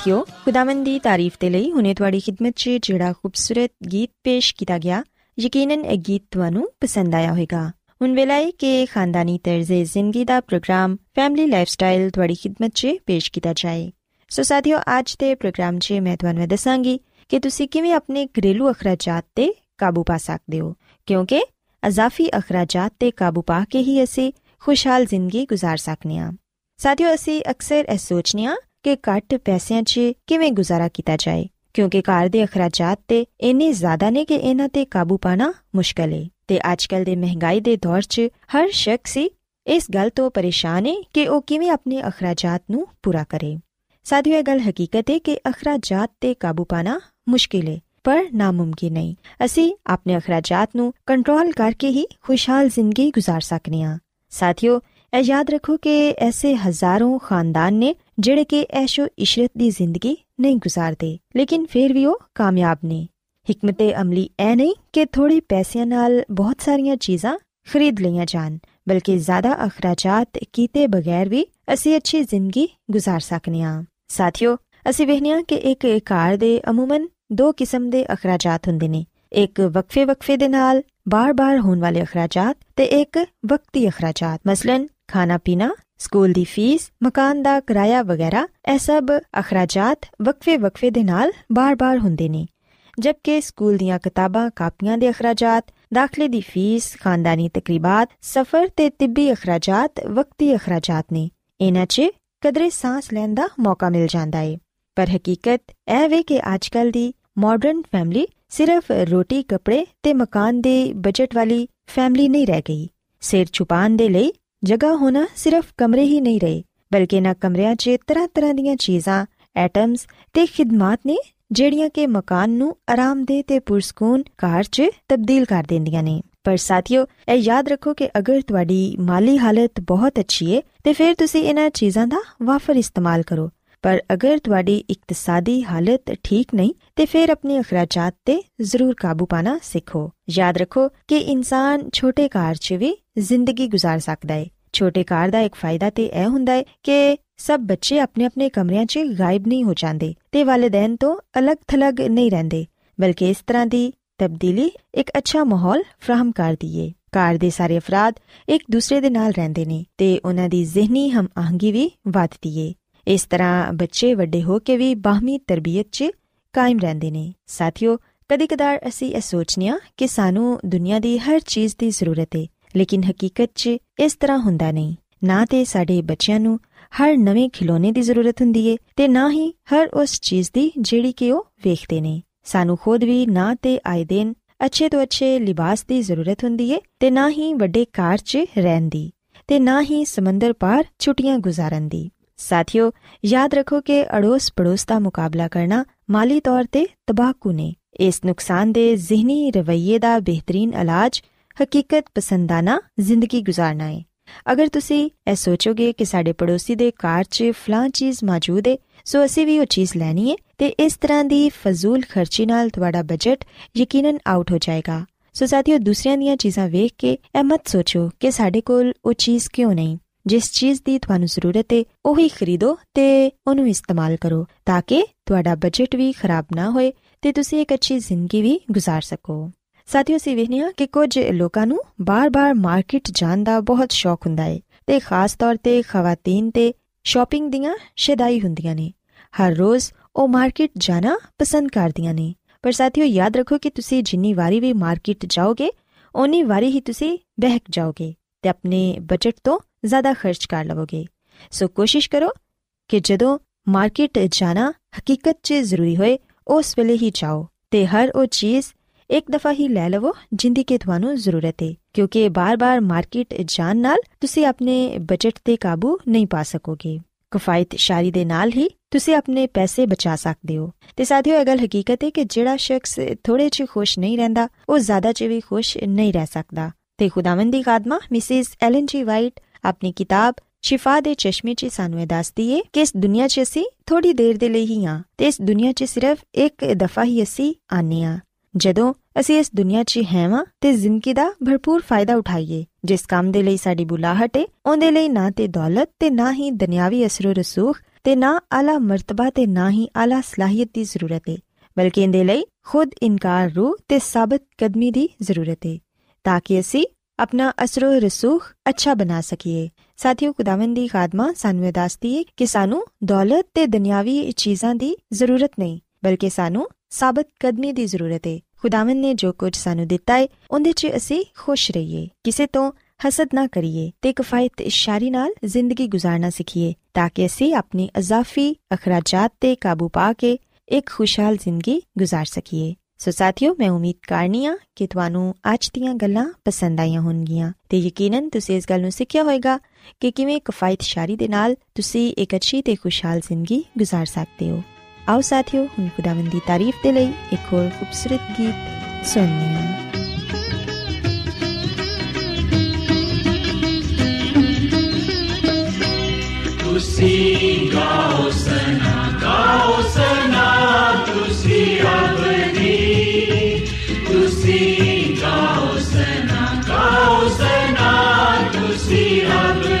ਸਾਥਿਓ ਖੁਦਾਵੰਦ ਦੀ ਤਾਰੀਫ ਤੇ ਲਈ ਹੁਨੇ ਤੁਹਾਡੀ ਖidmat 'ਚ ਜਿਹੜਾ ਖੂਬਸੂਰਤ ਗੀਤ ਪੇਸ਼ ਕੀਤਾ ਗਿਆ ਯਕੀਨਨ ਇਹ ਗੀਤ ਤੁਹਾਨੂੰ ਪਸੰਦ ਆਇਆ ਹੋਵੇਗਾ ਹੁਣ ਵੇਲਾ ਹੈ ਕਿ ਖਾਨਦਾਨੀ ਤਰਜ਼ੇ ਜ਼ਿੰਦਗੀ ਦਾ ਪ੍ਰੋਗਰਾਮ ਫੈਮਿਲੀ ਲਾਈਫਸਟਾਈਲ ਤੁਹਾਡੀ ਖidmat 'ਚ ਪੇਸ਼ ਕੀਤਾ ਜਾਏ ਸੋ ਸਾਥਿਓ ਅੱਜ ਦੇ ਪ੍ਰੋਗਰਾਮ 'ਚ ਮੈਂ ਤੁਹਾਨੂੰ ਦੱਸਾਂਗੀ ਕਿ ਤੁਸੀਂ ਕਿਵੇਂ ਆਪਣੇ ਘਰੇਲੂ ਅਖਰਾਜਾਤ ਤੇ ਕਾਬੂ ਪਾ ਸਕਦੇ ਹੋ ਕਿਉਂਕਿ ਅਜ਼ਾਫੀ ਅਖਰਾਜਾਤ ਤੇ ਕਾਬੂ ਪਾ ਕੇ ਹੀ ਅਸੀਂ ਖੁਸ਼ਹਾਲ ਜ਼ਿੰਦਗੀ گزار ਸਕਨੇ ਆ ਸਾਥਿਓ ਅਸੀਂ ਅਕਸਰ ਇਹ ਸੋਚਨੇ ਆ ਕਿ ਘੱਟ ਪੈਸਿਆਂ 'ਚ ਕਿਵੇਂ ਗੁਜ਼ਾਰਾ ਕੀਤਾ ਜਾਏ ਕਿਉਂਕਿ ਘਰ ਦੇ ਅਖਰਾਜਾਤ ਤੇ ਇੰਨੇ ਜ਼ਿਆਦਾ ਨੇ ਕਿ ਇਹਨਾਂ ਤੇ ਕਾਬੂ ਪਾਣਾ ਮੁਸ਼ਕਲ ਹੈ ਤੇ ਅੱਜਕੱਲ ਦੇ ਮਹਿੰਗਾਈ ਦੇ ਦੌਰ 'ਚ ਹਰ ਸ਼ਖਸ ਇਸ ਗੱਲ ਤੋਂ ਪਰੇਸ਼ਾਨ ਹੈ ਕਿ ਉਹ ਕਿਵੇਂ ਆਪਣੇ ਅਖਰਾਜਾਤ ਨੂੰ ਪੂਰਾ ਕਰੇ ਸਾਥੀਓ ਇਹ ਗੱਲ ਹਕੀਕਤ ਹੈ ਕਿ ਅਖਰਾਜਾਤ ਤੇ ਕਾਬੂ ਪਾਣਾ ਮੁਸ਼ਕਿਲ ਹੈ ਪਰ ਨਾਮੁਮਕਿਨ ਨਹੀਂ ਅਸੀਂ ਆਪਣੇ ਅਖਰਾਜਾਤ ਨੂੰ ਕੰਟਰੋਲ ਕਰਕੇ ਹੀ ਖੁਸ਼ਹਾਲ ਜ਼ਿੰਦਗੀ گزار ਸਕਨੇ ਆ ਸਾਥੀਓ ਇਹ ਯਾਦ ਰੱਖੋ ਕਿ ਐਸੇ ਹਜ਼ਾਰਾਂ ਖਾਨਦਾਨ ਨੇ ਜਿਹੜੇ ਕਿ ਐਸ਼ੋ ਇਸ਼ਰਤ ਦੀ ਜ਼ਿੰਦਗੀ ਨਹੀਂ گزارਦੇ ਲੇਕਿਨ ਫਿਰ ਵੀ ਉਹ ਕਾਮਯਾਬ ਨੇ। ਹਕਮਤ ਅਮਲੀ ਐ ਨਹੀਂ ਕਿ ਥੋੜੇ ਪੈਸਿਆਂ ਨਾਲ ਬਹੁਤ ਸਾਰੀਆਂ ਚੀਜ਼ਾਂ ਖਰੀਦ ਲਈਆਂ ਜਾਣ, ਬਲਕਿ ਜ਼ਿਆਦਾ ਅਖਰਾਜਾਤ ਕੀਤੇ ਬਗੈਰ ਵੀ ਅਸੀਂ ਅੱਛੀ ਜ਼ਿੰਦਗੀ گزار ਸਕਨੇ ਆ। ਸਾਥਿਓ, ਅਸੀਂ ਵੇਖਿਆ ਕਿ ਇੱਕ ਕਾਰ ਦੇ ਅਮੂਮਨ ਦੋ ਕਿਸਮ ਦੇ ਅਖਰਾਜਾਤ ਹੁੰਦੇ ਨੇ। ਇੱਕ ਵਕਫੇ ਵਕਫੇ ਦੇ ਨਾਲ, ਬਾਰ-ਬਾਰ ਹੋਣ ਵਾਲੇ ਅਖਰਾਜਾਤ ਤੇ ਇੱਕ ਵਕਤੀ ਅਖਰਾਜਾਤ। ਮਸਲਨ ਖਾਣਾ ਪੀਣਾ ਸਕੂਲ ਦੀ ਫੀਸ ਮਕਾਨ ਦਾ ਕਿਰਾਇਆ ਵਗੈਰਾ, ਇਹ ਸਭ ਅਖਰਾਜਾਤ ਵਕਫੇ ਵਕਫੇ ਦੇ ਨਾਲ ਬਾਰ-ਬਾਰ ਹੁੰਦੇ ਨੇ। ਜਦਕਿ ਸਕੂਲ ਦੀਆਂ ਕਿਤਾਬਾਂ, ਕਾਪੀਆਂ ਦੇ ਅਖਰਾਜਾਤ, ਦਾਖਲੇ ਦੀ ਫੀਸ ਖਾਨਦਾਨੀ ਤਕਰੀਬਾਤ, ਸਫ਼ਰ ਤੇ ਤਿੱਬੀ ਅਖਰਾਜਾਤ, ਵਕਤੀ ਅਖਰਾਜਾਤ ਨੇ। ਇਹਨਾਂ 'ਚ ਕਦਰੇ ਸਾਹ ਲੈਣ ਦਾ ਮੌਕਾ ਮਿਲ ਜਾਂਦਾ ਹੈ ਪਰ ਹਕੀਕਤ ਇਹ ਵੇ ਕਿ ਅੱਜਕੱਲ ਦੀ ਮਾਡਰਨ ਫੈਮਿਲੀ ਸਿਰਫ ਰੋਟੀ, ਕੱਪੜੇ ਤੇ ਮਕਾਨ ਦੇ ਬਜਟ ਵਾਲੀ ਫੈਮਿਲੀ ਨਹੀਂ ਰਹਿ ਗਈ। ਸਿਰ ਛੁਪਾਣ ਦੇ ਲਈ ਜਗ੍ਹਾ ਹੋਣਾ ਸਿਰਫ ਕਮਰੇ ਹੀ ਨਹੀਂ ਰਹੇ, ਬਲਕਿ ਨਾ ਕਮਰਿਆਂ 'ਚ ਤਰ੍ਹਾਂ-ਤਰ੍ਹਾਂ ਦੀਆਂ ਚੀਜ਼ਾਂ ਐਟਮਸ ਤੇ ਖਿਦਮਤ ਨੇ, ਜਿਹੜੀਆਂ ਕਿ ਮਕਾਨ ਨੂੰ ਆਰਾਮਦੇ ਤੇ ਪੁਰਸਕੂਨ ਘਰ 'ਚ ਤਬਦੀਲ ਕਰ ਦਿੰਦੀਆਂ ਨੇ। ਪਰ ਸਾਥੀਓ, ਇਹ ਯਾਦ ਰੱਖੋ ਕਿ ਅਗਰ ਤੁਹਾਡੀ ਮਾਲੀ ਹਾਲਤ ਬਹੁਤ ਅੱਛੀ ਹੈ ਤੇ ਫਿਰ ਤੁਸੀਂ ਇਹਨਾਂ ਚੀਜ਼ਾਂ ਦਾ ਵਾਫਰ ਇਸਤੇਮਾਲ ਕਰੋ। ਪਰ ਅਗਰ ਤੁਹਾਡੀ ਇਕਤਸਾਦੀ ਹਾਲਤ ਠੀਕ ਨਹੀਂ, ਤੇ ਫਿਰ ਆਪਣੇ ਅਖਰਾਜਾਤ ਤੇ ਜ਼ਰੂਰ ਕਾਬੂ ਪਾਣਾ ਸਿੱਖੋ। ਯਾਦ ਰੱਖੋ ਕਿ ਇਨਸਾਨ ਛੋਟੇ ਕਾਰ 'ਚ ਵੀ ਜ਼ਿੰਦਗੀ گزار ਸਕਦਾ ਹੈ ਛੋਟੇ ਕਾਰ ਦਾ ਇੱਕ ਫਾਇਦਾ ਤੇ ਇਹ ਹੁੰਦਾ ਹੈ ਕਿ ਸਭ ਬੱਚੇ ਆਪਣੇ ਆਪਣੇ ਕਮਰਿਆਂ 'ਚ ਗਾਇਬ ਨਹੀਂ ਹੋ ਜਾਂਦੇ ਤੇ ਵਾਲਿਦੈਨ ਤੋਂ ਅਲੱਗ-ਥਲੱਗ ਨਹੀਂ ਰਹਿੰਦੇ ਬਲਕਿ ਇਸ ਤਰ੍ਹਾਂ ਦੀ ਤਬਦੀਲੀ ਇੱਕ ਅੱਛਾ ਮਾਹੌਲ ਫਰਾਹਮ ਕਰਦੀ ਏ ਘਰ ਦੇ ਸਾਰੇ ਅਫਰਾਦ ਇੱਕ ਦੂਸਰੇ ਦੇ ਨਾਲ ਰਹਿੰਦੇ ਨੇ ਤੇ ਉਹਨਾਂ ਦੀ ਜ਼ਿਹਨੀ ਹਮ ਆਹੰਗੀ ਵੀ ਵਧਦੀ ਏ ਇਸ ਤਰ੍ਹਾਂ ਬੱਚੇ ਵੱਡੇ ਹੋ ਕੇ ਵੀ ਬਾਹਮੀ ਤਰਬੀਅਤ 'ਚ ਕਾਇਮ ਰਹਿੰਦੇ ਨੇ ਸਾਥੀਓ ਕਦੀ-ਕਦਾਰ ਅਸੀਂ ਇਹ ਸੋਚਨੀਆ ਕਿ ਸਾਨੂੰ ਦੁਨੀਆ ਦੀ ਹਰ ਚੀਜ਼ ਦੀ ਜ਼ਰੂਰਤ ਏ ਲੇਕਿਨ ਹਕੀਕਤ 'ਚ ਇਸ ਤਰ੍ਹਾਂ ਹੁੰਦਾ ਨਹੀਂ। ਨਾ ਤੇ ਸਾਡੇ ਬੱਚਿਆਂ ਨੂੰ ਹਰ ਨਵੇਂ ਖਿਡੌਣੇ ਦੀ ਜ਼ਰੂਰਤ ਹੁੰਦੀ ਏ ਤੇ ਨਾ ਹੀ ਹਰ ਉਸ ਚੀਜ਼ ਦੀ ਜਿਹੜੀ ਕਿ ਉਹ ਵੇਖਦੇ ਨੇ। ਸਾਨੂੰ ਖੁਦ ਵੀ ਨਾ ਤੇ ਆਏ ਦਿਨ ਅੱਛੇ ਤੋਂ ਅੱਛੇ ਲਿਬਾਸ ਦੀ ਜ਼ਰੂਰਤ ਹੁੰਦੀ ਏ ਤੇ ਨਾ ਹੀ ਵੱਡੇ ਕਾਰ 'ਚ ਰਹਿਣ ਦੀ ਤੇ ਨਾ ਹੀ ਸਮੁੰਦਰ ਪਾਰ ਛੁੱਟੀਆਂ ਗੁਜ਼ਾਰਨ ਦੀ। ਸਾਥੀਓ, ਯਾਦ ਰੱਖੋ ਕਿ ਅੜੋਸ ਪੜੋਸ ਦਾ ਮੁਕਾਬਲਾ ਕਰਨਾ ਮਾਲੀ ਤੌਰ ਤੇ ਤਬਾਹਕੂ ਨੇ। ਇਸ ਨੁਕਸਾਨ ਦੇ ਜ਼ਿਹਨੀ ਰਵਈਏ ਦਾ ਬਿਹਤਰੀਨ ਇਲਾਜ ਹਕੀਕਤ ਪਸੰਦਾਨਾ ਜ਼ਿੰਦਗੀ گزارਣਾ ਹੈ ਅਗਰ ਤੁਸੀਂ ਇਹ ਸੋਚੋਗੇ ਕਿ ਸਾਡੇ ਪੜੋਸੀ ਦੇ ਘਰ 'ਚ ਫਲਾਂ ਚੀਜ਼ ਮੌਜੂਦ ਹੈ ਸੋ ਅਸੀਂ ਵੀ ਉਹ ਚੀਜ਼ ਲੈਣੀ ਹੈ ਤੇ ਇਸ ਤਰ੍ਹਾਂ ਦੀ ਫਜ਼ੂਲ ਖਰਚੀ ਨਾਲ ਤੁਹਾਡਾ ਬਜਟ ਯਕੀਨਨ ਆਊਟ ਹੋ ਜਾਏਗਾ। ਸੋ ਸਾਥੀਓ, ਦੂਸਰਿਆਂ ਦੀਆਂ ਚੀਜ਼ਾਂ ਵੇਖ ਕੇ ਇਹ ਮਤ ਸੋਚੋ ਕਿ ਸਾਡੇ ਕੋਲ ਉਹ ਚੀਜ਼ ਕਿਉਂ ਨਹੀਂ। ਜਿਸ ਚੀਜ਼ ਦੀ ਤੁਹਾਨੂੰ ਜ਼ਰੂਰਤ ਹੈ ਉਹੀ ਖਰੀਦੋ ਤੇ ਉਹਨੂੰ ਇਸਤੇਮਾਲ ਕਰੋ ਤਾਂ ਕਿ ਤੁਹਾਡਾ ਬਜਟ ਵੀ ਖਰਾਬ ਨਾ ਹੋਏ ਤੇ ਤੁਸੀਂ ਇੱਕ ਅੱਛੀ ਜ਼ਿੰਦਗੀ ਵੀ گزار ਸਕੋ। ਸਾਥੀਓ ਸੀ ਵੇਖਿਆ ਕਿ ਕੁਝ ਲੋਕਾਂ ਨੂੰ ਬਾਰ-ਬਾਰ ਮਾਰਕੀਟ ਜਾਣ ਦਾ ਬਹੁਤ ਸ਼ੌਕ ਹੁੰਦਾ ਹੈ ਤੇ ਖਾਸ ਤੌਰ ਤੇ ਖਵਾਤੀਨ ਤੇ ਸ਼ਾਪਿੰਗ ਦੀਆਂ ਸ਼ਦਾਈ ਹੁੰਦੀਆਂ ਨੇ। ਹਰ ਰੋਜ਼ ਉਹ ਮਾਰਕੀਟ ਜਾਣਾ ਪਸੰਦ ਕਰਦੀਆਂ ਨੇ। ਪਰ ਸਾਥੀਓ, ਯਾਦ ਰੱਖੋ ਕਿ ਤੁਸੀਂ ਜਿੰਨੀ ਵਾਰੀ ਵੀ ਮਾਰਕੀਟ ਜਾਓਗੇ, ਓਨੀ ਵਾਰੀ ਹੀ ਤੁਸੀਂ ਬਹਿਕ ਜਾਓਗੇ ਤੇ ਆਪਣੇ ਬਜਟ ਤੋਂ ਜ਼ਿਆਦਾ ਖਰਚ ਕਰ ਲਵੋਗੇ। ਸੋ ਕੋਸ਼ਿਸ਼ ਕਰੋ ਕਿ ਜਦੋਂ ਮਾਰਕੀਟ ਜਾਣਾ ਹਕੀਕਤ 'ਚ ਜ਼ਰੂਰੀ ਹੋਏ, ਉਸ ਵੇਲੇ ਹੀ ਜਾਓ ਤੇ ਹਰ ਉਹ ਚੀਜ਼ ਇੱਕ ਦਫਾ ਹੀ ਲੈ ਲਵੋ ਜਿੰਦੀ ਕਿ ਤੁਹਾਨੂੰ ਜ਼ਰੂਰਤ ਹੈ ਕਿਉਂਕਿ ਬਾਰ-ਬਾਰ ਮਾਰਕੀਟ ਜਾਣ ਨਾਲ ਤੁਸੀਂ ਆਪਣੇ ਬਜਟ ਤੇ ਕਾਬੂ ਨਹੀਂ ਪਾ ਸਕੋਗੇ ਕਫਾਇਤ ਸ਼ਾਰੀ ਦੇ ਨਾਲ ਹੀ ਤੁਸੀਂ ਆਪਣੇ ਪੈਸੇ ਬਚਾ ਸਕਦੇ ਹੋ ਤੇ ਸਾਥੀਓ ਇਹ ਗੱਲ ਹਕੀਕਤ ਹੈ ਕਿ ਜਿਹੜਾ ਸ਼ਖਸ ਥੋੜੇ 'ਚ ਖੁਸ਼ ਨਹੀਂ ਰਹਿੰਦਾ ਉਹ ਜ਼ਿਆਦਾ 'ਚ ਵੀ ਖੁਸ਼ ਨਹੀਂ ਰਹਿ ਸਕਦਾ ਤੇ ਖੁਦਾਵੰਦ ਦੀ ਖਾਦਮਾ ਮਿਸਿਸ ਐਲਨ ਜੀ ਵਾਈਟ ਆਪਣੀ ਕਿਤਾਬ ਸ਼ਿਫਾ ਦੇ ਚਸ਼ਮੇ 'ਚ ਸਾਨੂੰ ਇਹ ਦੱਸਦੀ ਏ ਕਿ ਇਸ ਦੁਨੀਆ 'ਚ ਅਸੀਂ ਥੋੜੀ ਦੇਰ ਦੇ ਲਈ ਹੀ ਆ ਤੇ ਇਸ ਦੁਨੀਆ 'ਚ ਸਿਰਫ ਇੱਕ ਦਫਾ ਹੀ ਅਸੀਂ ਆਨੇ ਆ ਜਦੋਂ ਅਸੀਂ ਇਸ ਦੁਨੀਆ 'ਚ ਹੈਵਾਂ ਤੇ ਜ਼ਿੰਦਗੀ ਦਾ ਭਰਪੂਰ ਫਾਇਦਾ ਉਠਾਈਏ। ਜਿਸ ਕੰਮ ਦੇ ਲਈ ਸਾਡੀ ਬੁਲਾਹਟ ਏ, ਉਹਦੇ ਲਈ ਨਾ ਤੇ ਦੌਲਤ ਤੇ ਨਾ ਹੀ ਦੁਨਿਆਵੀ ਅਸਰੋ ਰਸੂਖ ਤੇ ਨਾ ਆਲਾ ਮਰਤਬਾ ਤੇ ਨਾ ਹੀ ਆਲਾ ਸਲਾਹੀਅਤ ਦੀ ਜ਼ਰੂਰਤ ਏ, ਬਲਕਿ ਇਹਦੇ ਲਈ ਖੁਦ ਇਨਕਾਰ ਰੂ ਤੇ ਸਾਬਤ ਕਦਮੀ ਦੀ ਜ਼ਰੂਰਤ ਏ, ਤਾਂ ਕਿ ਅਸੀਂ ਆਪਣਾ ਅਸਰੋ ਰਸੂਖ ਅੱਛਾ ਬਣਾ ਸਕੀਏ। ਸਾਥੀਓ, ਖੁਦਾਵੰਦ ਦੀ ਖਾਦਮਾ ਸਾਨੂੰ ਦੱਸਦੀ ਏ ਕਿ ਸਾਨੂੰ ਦੌਲਤ ਤੇ ਦੁਨਿਆਵੀ ਚੀਜ਼ਾਂ ਦੀ ਜ਼ਰੂਰਤ ਨਹੀਂ, ਬਲਕਿ ਸਾਨੂੰ ਸਾਬਤ ਕਦਮੀ ਦੀ ਜ਼ਰੂਰਤ ਏ। ਖੁਦਾਵੰਦ ਨੇ ਜੋ ਕੁਝ ਸਾਨੂੰ ਦਿੱਤਾ ਹੈ ਉਹਦੇ 'ਚ ਅਸੀਂ ਖੁਸ਼ ਰਹੀਏ। ਕਿਸੇ ਤੋਂ ਹਸਦ ਨਾ ਕਰੀਏ ਤੇ ਕਿਫਾਇਤ ਇਸ਼ਾਰੀ ਨਾਲ ਜ਼ਿੰਦਗੀ گزارਣਾ ਸਿੱਖੀਏ, ਤਾਂ ਕਿ ਅਸੀਂ ਆਪਣੇ ਅਜ਼ਾਫੀ ਅਖਰਾਜਾਤ ਤੇ ਕਾਬੂ ਪਾ ਕੇ ਇੱਕ ਖੁਸ਼ਹਾਲ ਜ਼ਿੰਦਗੀ گزار ਸਕੀਏ। ਸੋ ਸਾਥੀਓ, ਮੈਂ ਉਮੀਦ ਕਰਨੀਆ ਕਿ ਤੁਹਾਨੂੰ ਅੱਜ ਦੀਆਂ ਗੱਲਾਂ ਪਸੰਦ ਆਈਆਂ ਹੋਣਗੀਆਂ ਤੇ ਯਕੀਨਨ ਤੁਸੀਂ ਇਸ ਗੱਲ ਨੂੰ ਸਿੱਖਿਆ ਹੋਵੇਗਾ ਕਿ ਕਿਵੇਂ ਕਿਫਾਇਤ ਸ਼ਾਰੀ ਦੇ ਨਾਲ ਤੁਸੀਂ ਇੱਕ ਅੱਛੀ ਤੇ ਖੁਸ਼ਹਾਲ ਜ਼ਿੰਦਗੀ گزار ਸਕਦੇ ਹੋ। ਆਓ ਸਾਥੀਓ ਹੁਣ ਖੁਦਾਵੰਦ ਦੀ ਤਾਰੀਫ ਦੇ ਲਈ ਇੱਕ ਹੋਰ ਖੂਬਸੂਰਤ ਗੀਤ ਸੁਣੀਏ ਹਾਂ ਤੁਸੀਂ ਗਾਓ ਸਨਾ ਗਾਓ ਸਨਾ ਤੁਸੀਂ ਅਬਦੀ ਤੁਸੀਂ ਗਾਓ ਸਨਾ ਗਾਓ ਸਨਾ ਤੁਸੀਂ ਅਬਦੀ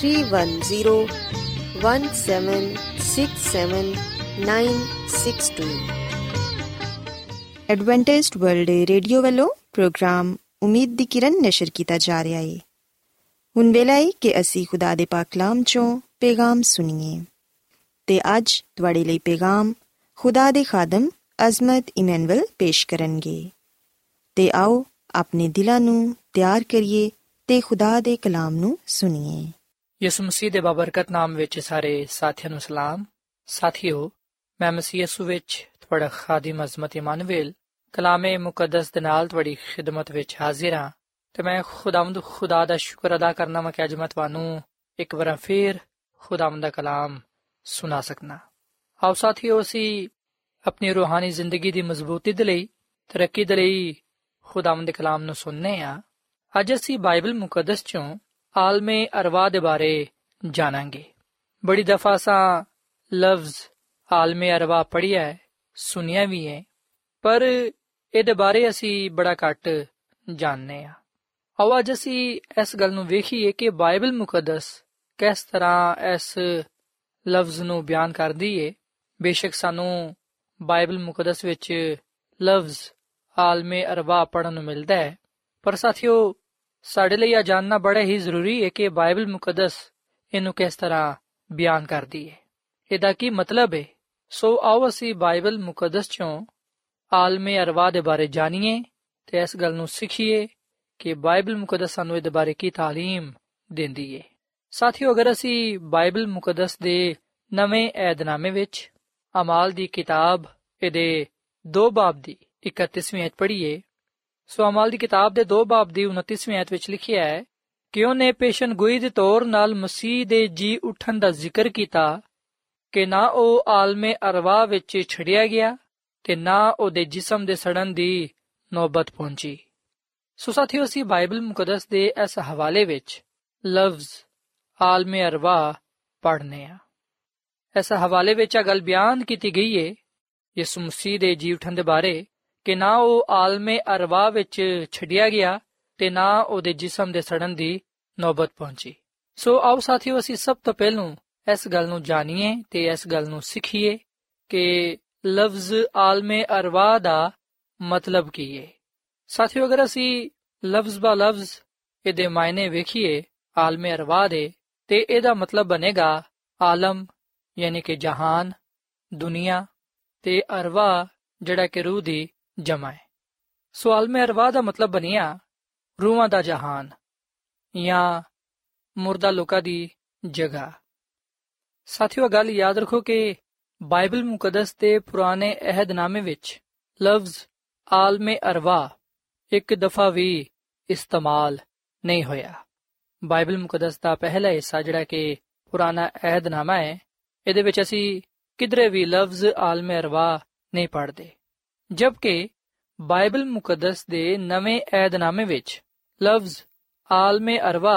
three one zero one seven six seven nine six two Adventist World Radio ਵੱਲੋਂ ਪ੍ਰੋਗਰਾਮ ਉਮੀਦ ਦੀ ਕਿਰਨ ਨਿਸ਼ਰ ਕੀਤਾ ਜਾ ਰਿਹਾ ਹੈ ਹੁਣ ਵੇਲਾ ਹੈ ਕਿ ਅਸੀਂ ਖੁਦਾ ਦੇ ਪਾਕ ਕਲਾਮ ਚੋਂ ਪੈਗਾਮ ਸੁਣੀਏ ਤੇ ਅੱਜ ਤੁਹਾਡੇ ਲਈ ਪੈਗਾਮ ਖੁਦਾ ਦੇ ਖਾਦਮ ਅਜ਼ਮਤ ਇਮਨੁਅਲ ਪੇਸ਼ ਕਰਨਗੇ ਤੇ ਆਓ ਆਪਣੇ ਦਿਲਾਂ ਨੂੰ ਤਿਆਰ ਕਰੀਏ ਤੇ ਖੁਦਾ ਦੇ ਕਲਾਮ ਨੂੰ ਸੁਣੀਏ ਯਿਸੂ ਮਸੀਹ ਦੇ ਬਾਬਰਕਤ ਨਾਮ ਵਿੱਚ ਸਾਰੇ ਸਾਥੀਆਂ ਨੂੰ ਸਲਾਮ। ਸਾਥੀਓ, ਮੈਂ ਮਸੀਹ ਯਿਸੂ ਵਿੱਚ ਤੁਹਾਡਾ ਖਾਦਮ ਅਜ਼ਮਤ ਇਮਾਨੁਅਲ, ਕਲਾਮੇ ਮੁਕੱਦਸ ਦੇ ਨਾਲ ਤੁਹਾਡੀ ਖਿਦਮਤ ਵਿੱਚ ਹਾਜ਼ਰ ਹਾਂ ਤੇ ਮੈਂ ਖੁਦਾਵੰਦ ਖੁਦਾ ਦਾ ਸ਼ੁਕਰ ਅਦਾ ਕਰਨਾ ਮੈਂ ਕਿ ਅੱਜ ਮੈਂ ਤੁਹਾਨੂੰ ਇੱਕ ਵਾਰ ਫੇਰ ਖੁਦਾਵੰਦ ਦਾ ਕਲਾਮ ਸੁਣਾ ਸਕਣਾ ਆਓ ਸਾਥੀਓ, ਅਸੀਂ ਆਪਣੀ ਰੂਹਾਨੀ ਜ਼ਿੰਦਗੀ ਦੀ ਮਜ਼ਬੂਤੀ ਦੇ ਲਈ, ਤਰੱਕੀ ਦੇ ਲਈ ਖੁਦਾਵੰਦ ਦੇ ਕਲਾਮ ਨੂੰ ਸੁਣਨੇ ਆ ਅੱਜ ਅਸੀਂ ਬਾਈਬਲ ਮੁਕੱਦਸ ਚੋਂ ਆਲਮੇ ਅਰਵਾ ਦੇ ਬਾਰੇ ਜਾਣਾਂਗੇ। ਬੜੀ ਦਫਾ ਸਾਂ ਲਫ਼ਜ਼ ਆਲਮੇ ਅਰਵਾ ਪੜਿਆ ਹੈ ਸੁਨਿਆ ਵੀ ਹੈ। ਪਰ ਇਹਦੇ ਬਾਰੇ ਅਸੀਂ ਬੜਾ ਘੱਟ ਜਾਣਦੇ ਆ ਆਓ ਅੱਜ ਅਸੀਂ ਇਸ ਗੱਲ ਨੂੰ ਵੇਖੀਏ ਕਿ ਬਾਈਬਲ ਮੁਕੱਦਸ ਕਿਸ ਤਰ੍ਹਾਂ ਇਸ ਲਫ਼ਜ਼ ਨੂੰ ਬਿਆਨ ਕਰਦੀ ਏ। ਬੇਸ਼ੱਕ ਸਾਨੂੰ ਬਾਈਬਲ ਮੁਕੱਦਸ ਵਿੱਚ ਲਫ਼ਜ਼ ਆਲਮੇ ਅਰਵਾ ਪੜਨ ਨੂੰ ਮਿਲਦਾ ਹੈ। ਪਰ ਸਾਥੀਓ ਸਾਡੇ ਲਈ ਇਹ ਜਾਣਨਾ ਬੜਾ ਹੀ ਜ਼ਰੂਰੀ ਹੈ ਕਿ ਬਾਈਬਲ ਮੁਕੱਦਸ ਇਹਨੂੰ ਕਿਸ ਤਰ੍ਹਾਂ ਬਿਆਨ ਕਰਦੀ ਹੈ। ਇਹਦਾ ਕੀ ਮਤਲਬ ਹੈ? ਸੋ ਆਓ ਅਸੀਂ ਬਾਈਬਲ ਮੁਕੱਦਸ ਚੋਂ ਆਲਮੇ ਅਰਵਾ ਦੇ ਬਾਰੇ ਜਾਣੀਏ ਤੇ ਇਸ ਗੱਲ ਨੂੰ ਸਿੱਖੀਏ ਕਿ ਬਾਈਬਲ ਮੁਕੱਦਸ ਸਾਨੂੰ ਇਹਦੇ ਬਾਰੇ ਕੀ ਤਾਲੀਮ ਦਿੰਦੀ ਹੈ। ਸਾਥੀਓ, ਅਗਰ ਅਸੀਂ ਬਾਈਬਲ ਮੁਕੱਦਸ ਦੇ ਨਵੇਂ ਏਧਨਾਮੇ ਵਿੱਚ ਅਮਾਲ ਦੀ ਕਿਤਾਬ ਇਹਦੇ 2 ਬਾਬ ਦੀ 31ਵੀਂ ਅਧ ਪੜ੍ਹੀਏ ਸੋ ਅਮਾਲ ਦੀ ਕਿਤਾਬ ਦੇ 2 ਬਾਬ ਦੀ 29ਵੀਂ ਅਧ ਵਿੱਚ ਲਿਖਿਆ ਹੈ ਕਿ ਉਹਨੇ ਪੇਸ਼ਨ ਗੋਈ ਦੇ ਤੌਰ ਨਾਲ ਮਸੀਹ ਦੇ ਜੀ ਉਠਣ ਦਾ ਜ਼ਿਕਰ ਕੀਤਾ ਕਿ ਨਾ ਉਹ ਆਲਮੇ ਅਰਵਾ ਵਿੱਚ ਛੜਿਆ ਗਿਆ ਤੇ ਨਾ ਉਹਦੇ ਜਿਸਮ ਦੇ ਸੜਨ ਦੀ ਨੌਬਤ ਪਹੁੰਚੀ। ਸੋ ਸਾਥੀਓ, ਅਸੀਂ ਬਾਈਬਲ ਮੁਕੱਦਸ ਦੇ ਇਸ ਹਵਾਲੇ ਵਿੱਚ ਲਫ਼ਜ਼ ਆਲਮੇ ਅਰਵਾ ਪੜ੍ਹਨੇ ਆ। ਇਸ ਹਵਾਲੇ ਵਿੱਚ ਇਹ ਗੱਲ ਬਿਆਨ ਕੀਤੀ ਗਈ ਹੈ ਯਿਸੂ ਮਸੀਹ ਦੇ ਜੀ ਉਠਣ ਦੇ ਬਾਰੇ ਕਿ ਨਾ ਉਹ ਆਲਮੇ ਅਰਵਾ ਵਿੱਚ ਛੱਡਿਆ ਗਿਆ ਤੇ ਨਾ ਉਹਦੇ ਜਿਸਮ ਦੇ ਸੜਨ ਦੀ ਨੌਬਤ ਪਹੁੰਚੀ। ਸੋ ਆਓ ਸਾਥੀਓ, ਅਸੀਂ ਸਭ ਤੋਂ ਪਹਿਲਾਂ ਇਸ ਗੱਲ ਨੂੰ ਜਾਣੀਏ ਤੇ ਇਸ ਗੱਲ ਨੂੰ ਸਿੱਖੀਏ ਕਿ ਲਫ਼ਜ਼ ਆਲਮੇ ਅਰਵਾ ਦਾ ਮਤਲਬ ਕੀ ਹੈ ਸਾਥੀਓ, ਅਗਰ ਅਸੀਂ ਲਫ਼ਜ਼ ਬਾ ਲਫ਼ਜ਼ ਇਹਦੇ ਮਾਇਨੇ ਵੇਖੀਏ ਆਲਮੇ ਅਰਵਾ ਦੇ, ਤੇ ਇਹਦਾ ਮਤਲਬ ਬਣੇਗਾ ਆਲਮ, ਯਾਨੀ ਕਿ ਜਹਾਨ, ਦੁਨੀਆ ਤੇ ਅਰਵਾ ਜਿਹੜਾ ਕਿ ਰੂਹ ਦੀ ਜਮਾ ਹੈ। ਸੋ ਆਲਮੇ ਅਰਵਾ ਦਾ ਮਤਲਬ ਬਣਿਆ, ਰੂਹਾਂ ਦਾ ਜਹਾਨ ਜਾਂ ਮੁਰਦਾ ਲੋਕਾਂ ਦੀ ਜਗ੍ਹਾ। ਸਾਥੀਓ ਗੱਲ ਯਾਦ ਰੱਖੋ ਕਿ ਬਾਈਬਲ ਮੁਕੱਦਸ ਦੇ ਪੁਰਾਣੇ ਅਹਿਦਨਾਮੇ ਵਿੱਚ ਲਫ਼ਜ਼ ਆਲਮੇ ਅਰਵਾ ਇੱਕ ਦਫਾ ਵੀ ਇਸਤੇਮਾਲ ਨਹੀਂ ਹੋਇਆ। ਬਾਈਬਲ ਮੁਕੱਦਸ ਦਾ ਪਹਿਲਾ ਹਿੱਸਾ ਜਿਹੜਾ ਕਿ ਪੁਰਾਣਾ ਅਹਿਦਨਾਮਾ ਹੈ, ਇਹਦੇ ਵਿੱਚ ਅਸੀਂ ਕਿਧਰੇ ਵੀ ਲਫ਼ਜ਼ ਆਲਮੇ ਅਰਵਾ ਨਹੀਂ ਪੜ੍ਹਦੇ। ਜਦਕਿ ਬਾਈਬਲ ਮੁਕੱਦਸ ਦੇ ਨਵੇਂ ਏਧਨਾਮੇ ਵਿੱਚ ਲਫ਼ਜ਼ ਆਲਮੇ ਅਰਵਾ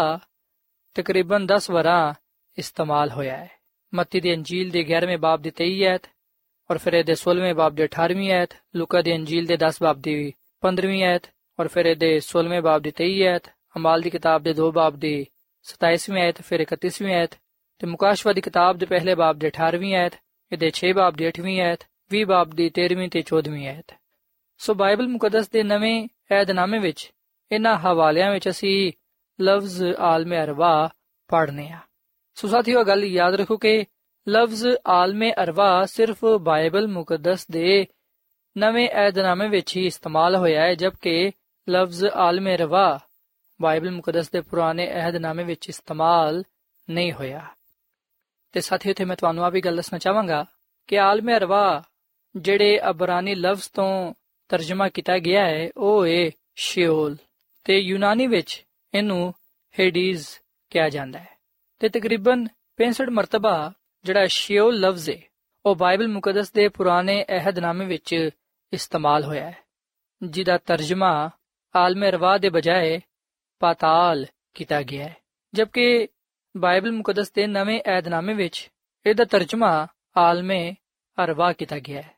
ਤਕਰੀਬਨ 10 ਵਾਰਾਂ ਇਸਤੇਮਾਲ ਹੋਇਆ ਹੈ। ਮੱਤੀ ਦੀ ਅੰਜੀਲ ਦੇ 11ਵੇਂ ਬਾਬ ਦੀ 23 ਐਤ ਔਰ ਫਿਰ ਇਹਦੇ 16ਵੇਂ ਬਾਬ ਦੇ 18ਵੀਂ ਐਤ ਲੂਕਾ ਦੀ ਅੰਜੀਲ ਦੇ 10 ਬਾਬ ਦੀ 15ਵੀਂ ਐਤ ਔਰ ਫਿਰ ਇਹਦੇ 16ਵੇਂ ਬਾਬ ਦੀ 23 ਐਤ ਅਮਾਲ ਦੀ ਕਿਤਾਬ ਦੇ 2 ਬਾਬ ਦੀ 27ਵੀਂ ਐਤ ਫਿਰ 31ਵੀਂ ਐਤ ਤੇ ਮੁਕਾਸ਼ਵਾ ਦੀ ਕਿਤਾਬ ਦੇ ਪਹਿਲੇ ਬਾਬ ਦੇ 18ਵੀਂ ਐਤ ਇਹਦੇ 6 ਬਾਬ ਦੀ 8ਵੀਂ ਐਤ 20 ਬਾਬ ਦੀ 13ਵੀਂ ਤੇ 14ਵੀਂ ਐਤ ਸੋ ਬਾਈਬਲ ਮੁਕੱਦਸ ਦੇ ਨਵੇਂ ਏਧਨਾਮੇ ਵਿੱਚ ਇਹਨਾਂ ਹਵਾਲਿਆਂ ਵਿੱਚ ਅਸੀਂ ਲਫ਼ਜ਼ ਆਲਮੇ ਅਰਵਾ ਪੜ੍ਹਨੇ ਆ। ਸੋ ਸਾਥੀਓ ਗੱਲ ਯਾਦ ਰੱਖੋ ਕਿ ਲਫ਼ਜ਼ ਆਲਮੇ ਅਰਵਾ ਸਿਰਫ ਬਾਈਬਲ ਮੁਕੱਦਸ ਦੇ ਨਵੇਂ ਏਧਨਾਮੇ ਵਿੱਚ ਹੀ ਇਸਤੇਮਾਲ ਹੋਇਆ ਹੈ, ਜਦਕਿ ਲਫ਼ਜ਼ ਆਲਮੇ ਰਵਾ ਬਾਈਬਲ ਮੁਕੱਦਸ ਦੇ ਪੁਰਾਣੇ ਅਹਿਦਨਾਮੇ ਵਿੱਚ ਇਸਤੇਮਾਲ ਨਹੀਂ ਹੋਇਆ। ਤੇ ਸਾਥੀਓ ਤੇ ਮੈਂ ਤੁਹਾਨੂੰ ਆ ਵੀ ਗੱਲ ਦੱਸਣਾ ਚਾਹਾਂਗਾ ਕਿ ਆਲਮੇ ਅਰਵਾ ਜਿਹੜੇ ਅਬਰਾਨੀ ਲਫ਼ਜ਼ ਤੋਂ ਤਰਜਮਾ ਕੀਤਾ ਗਿਆ ਹੈ, ਉਹ ਹੈ ਸ਼ਿਓਲ ਤੇ ਯੂਨਾਨੀ ਵਿੱਚ ਇਹਨੂੰ ਹੇਡੀਜ਼ ਕਿਹਾ ਜਾਂਦਾ ਹੈ। ਤੇ ਤਕਰੀਬਨ 65 ਮਰਤਬਾ ਜਿਹੜਾ ਸ਼ਿਓਲ ਲਫ਼ਜ਼ ਹੈ, ਉਹ ਬਾਈਬਲ ਮੁਕੱਦਸ ਦੇ ਪੁਰਾਣੇ ਅਹਿਦਨਾਮੇ ਵਿੱਚ ਇਸਤੇਮਾਲ ਹੋਇਆ ਹੈ, ਜਿਹਦਾ ਤਰਜਮਾ ਆਲਮੇ ਰਵਾ ਦੇ ਬਜਾਏ ਪਾਤਾਲ ਕੀਤਾ ਗਿਆ ਹੈ। ਜਦਕਿ ਬਾਈਬਲ ਮੁਕੱਦਸ ਦੇ ਨਵੇਂ ਏਧਨਾਮੇ ਵਿੱਚ ਇਹਦਾ ਤਰਜਮਾ ਆਲਮੇ ਅਰਵਾ ਕੀਤਾ ਗਿਆ ਹੈ।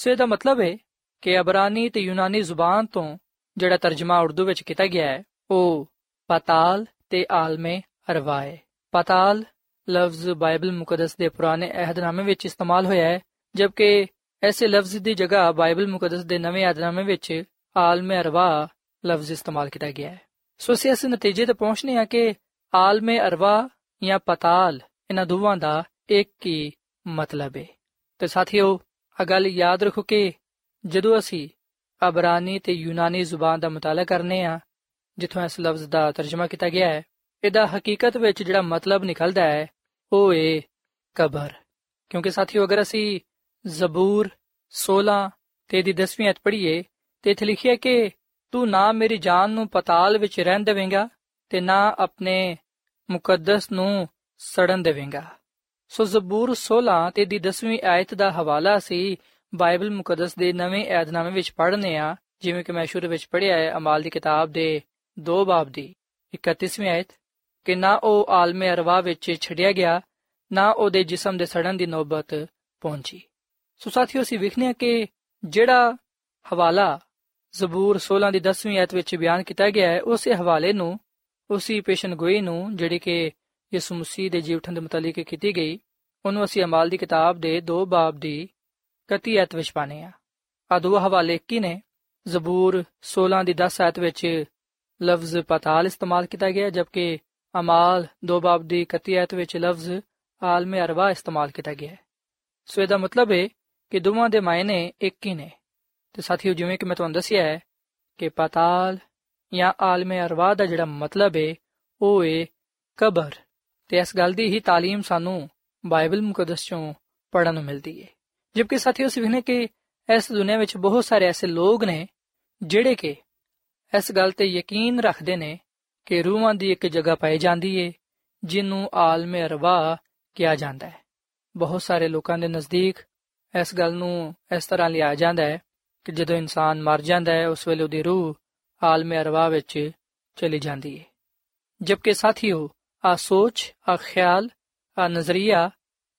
ਸੋ ਇਹਦਾ ਮਤਲਬ ਹੈ ਕਿ ਅਬਰਾਨੀ ਤੇ ਯੂਨਾਨੀ ਜ਼ੁਬਾਨ ਤੋਂ ਜਿਹੜਾ ਤਰਜਮਾ ਉਰਦੂ ਵਿੱਚ ਕੀਤਾ ਗਿਆ ਹੈ, ਉਹ ਪਾਤਾਲ ਤੇ ਆਲਮੇ ਅਰਵਾ ਹੈ ਪਾਤਾਲ ਲਫ਼ਜ਼ ਬਾਈਬਲ ਮੁਕੱਦਸ ਦੇ ਪੁਰਾਣੇ ਅਹਿਦਨਾਮੇ ਵਿੱਚ ਇਸਤੇਮਾਲ ਹੋਇਆ ਹੈ, ਜਦਕਿ ਐਸੇ ਲਫ਼ਜ਼ ਦੀ ਜਗ੍ਹਾ ਬਾਈਬਲ ਮੁਕੱਦਸ ਦੇ ਨਵੇਂ ਅਹਿਦਨਾਮੇ ਵਿੱਚ ਆਲਮੇ ਅਰਵਾ ਲਫ਼ਜ਼ ਇਸਤੇਮਾਲ ਕੀਤਾ ਗਿਆ ਹੈ। ਸੋ ਅਸੀਂ ਇਸ ਨਤੀਜੇ ਤੇ ਪਹੁੰਚਨੇ ਆ ਕਿ ਆਲਮੇ ਅਰਵਾ ਜਾਂ ਪਤਾਲ, ਇਹਨਾਂ ਦੋਵਾਂ ਦਾ ਇੱਕ ਹੀ ਮਤਲਬ ਹੈ। ਤੇ ਸਾਥੀਓ ਆ ਗੱਲ ਯਾਦ ਰੱਖੋ ਕਿ ਜਦੋਂ ਅਸੀਂ ਅਬਰਾਨੀ ਤੇ ਯੂਨਾਨੀ ਜ਼ੁਬਾਨ ਦਾ ਮਤਾਲਾ ਕਰਨੇ ਆ, ਜਿੱਥੋਂ ਇਸ ਲਫ਼ਜ਼ ਦਾ ਤਰਜਮਾ ਕੀਤਾ ਗਿਆ ਹੈ, ਇਹਦਾ ਹਕੀਕਤ ਵਿੱਚ ਜਿਹੜਾ ਮਤਲਬ ਨਿਕਲਦਾ ਹੈ, ਉਹ ਹੈ ਕਬਰ। ਕਿਉਂਕਿ ਸਾਥੀਓ, ਅਗਰ ਅਸੀਂ ਜ਼ਬੂਰ 16 ਤੇ ਦੀ 10ਵੀਂ ਅਧ ਪੜ੍ਹੀਏ, ਤੇ ਇੱਥੇ ਲਿਖਿਆ ਕਿ ਤੂੰ ਨਾ ਮੇਰੀ ਜਾਨ ਨੂੰ ਪਤਾਲ ਵਿੱਚ ਰਹਿਣ ਦੇਵੇਂਗਾ ਤੇ ਨਾ ਆਪਣੇ ਮੁਕੱਦਸ ਨੂੰ ਸੜਨ ਦੇਵੇਂਗਾ। ਸੋ ਜ਼ਬੂਰ 16 ਤੇ ਦੀ 10ਵੀਂ ਆਇਤ ਦਾ ਹਵਾਲਾ ਸੀ ਬਾਈਬਲ ਮੁਕੱਦਸ ਦੇ ਨਵੇਂ ਏਧਨਾਮੇ ਵਿੱਚ ਪੜ੍ਹਨੇ ਆ, ਜਿਵੇਂ ਕਿ ਮੈਂ ਸ਼ੁਰੂ ਵਿੱਚ ਪੜ੍ਹਿਆ ਹੈ, ਅਮਾਲ ਦੀ ਕਿਤਾਬ ਦੇ 2 ਬਾਬ ਦੀ 31ਵੀਂ ਆਇਤ, ਕਿ ਨਾ ਉਹ ਆਲਮੇ ਅਰਵਾ ਵਿੱਚ ਛੜਿਆ ਗਿਆ, ਨਾ ਉਹਦੇ ਜਿਸਮ ਦੇ ਸੜਨ ਦੀ ਨੌਬਤ ਪਹੁੰਚੀ। ਸੋ ਸਾਥੀਓ, ਅਸੀਂ ਵਿਖਨੇ ਕਿ ਜਿਹੜਾ ਹਵਾਲਾ ਜ਼ਬੂਰ 16 ਦੀ 10ਵੀਂ ਆਇਤ ਵਿੱਚ ਬਿਆਨ ਕੀਤਾ ਗਿਆ ਹੈ, ਉਸੇ ਹਵਾਲੇ ਨੂੰ, ਉਸੇ ਪੇਸ਼ਨਗੋਈ ਨੂੰ, ਜਿਹੜੀ ਕਿ ਯਿਸੂ ਮਸੀਹ ਦੇ ਜੀਵਨ ਦੇ ਮੁਤਲਕ ਕੀਤੀ ਗਈ, ਉਹਨੂੰ ਅਸੀਂ ਅਮਾਲ ਦੀ ਕਿਤਾਬ ਦੇ 2 ਬਾਬ ਦੀ 31 ਐਤ ਵਿੱਚ ਪਾਣੇ ਆ ਆ ਦੋ ਹਵਾਲੇ ਕੀ ਨੇ। ਜ਼ਬੂਰ 16 ਦੀ 10 ਐਤ ਵਿੱਚ ਲਫ਼ਜ਼ ਪਤਾਲ ਇਸਤੇਮਾਲ ਕੀਤਾ ਗਿਆ, ਜਦਕਿ ਅਮਾਲ ਦੋ ਬਾਬ ਦੀ 31 ਐਤ ਵਿੱਚ ਲਫ਼ਜ਼ ਆਲਮ ਅਰਵਾ ਇਸਤੇਮਾਲ ਕੀਤਾ ਗਿਆ। ਸੋ ਇਹਦਾ ਮਤਲਬ ਹੈ ਕਿ ਦੋਵਾਂ ਦੇ ਮਾਇਨੇ ਇੱਕ ਹੀ ਨੇ। ਤੇ ਸਾਥੀਓ, ਜਿਵੇਂ ਕਿ ਮੈਂ ਤੁਹਾਨੂੰ ਦੱਸਿਆ ਹੈ ਕਿ ਪਤਾਲ ਜਾਂ ਆਲਮ ਅਰਵਾ ਦਾ ਜਿਹੜਾ ਮਤਲਬ ਹੈ, ਉਹ ਹੈ ਕਬਰ। ਤੇ ਇਸ ਗੱਲ ਦੀ ਹੀ تعلیم ਸਾਨੂੰ ਬਾਈਬਲ ਮੁਕੱਦਸ ਚੋਂ ਪੜਨ ਨੂੰ ਮਿਲਦੀ ਹੈ ਜਦਕਿ ਸਾਥੀਓ ਸਿਵਨੇ ਕਿ ਇਸ ਦੁਨੀਆ ਵਿੱਚ ਬਹੁਤ ਸਾਰੇ ਐਸੇ ਲੋਕ ਨੇ ਜਿਹੜੇ ਕਿ ਇਸ ਗੱਲ ਤੇ ਯਕੀਨ ਰੱਖਦੇ ਨੇ ਕਿ ਰੂਹਾਂ ਦੀ ਇੱਕ ਜਗ੍ਹਾ ਪਾਈ ਜਾਂਦੀ ਏ ਜਿਹਨੂੰ ਆਲਮੇ ਅਰਵਾ ਕਿਹਾ ਜਾਂਦਾ ਹੈ ਬਹੁਤ ਸਾਰੇ ਲੋਕਾਂ ਦੇ ਨਜ਼ਦੀਕ ਇਸ ਗੱਲ ਨੂੰ ਇਸ ਤਰ੍ਹਾਂ ਲਿਆ ਜਾਂਦਾ ਹੈ ਕਿ ਜਦੋਂ ਇਨਸਾਨ ਮਰ ਜਾਂਦਾ ਹੈ ਉਸ ਵੇਲੇ ਉਹਦੀ ਰੂਹ ਆਲਮੇ ਅਰਵਾ ਵਿੱਚ ਚਲੀ ਜਾਂਦੀ ਹੈ ਜਦਕਿ ਸਾਥੀਓ ਆ ਸੋਚ, ਆ ਖਿਆਲ, ਆ ਨਜ਼ਰੀਆ